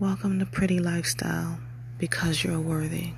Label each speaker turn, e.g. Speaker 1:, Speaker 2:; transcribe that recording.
Speaker 1: Welcome to Pretty Lifestyle because you're worthy.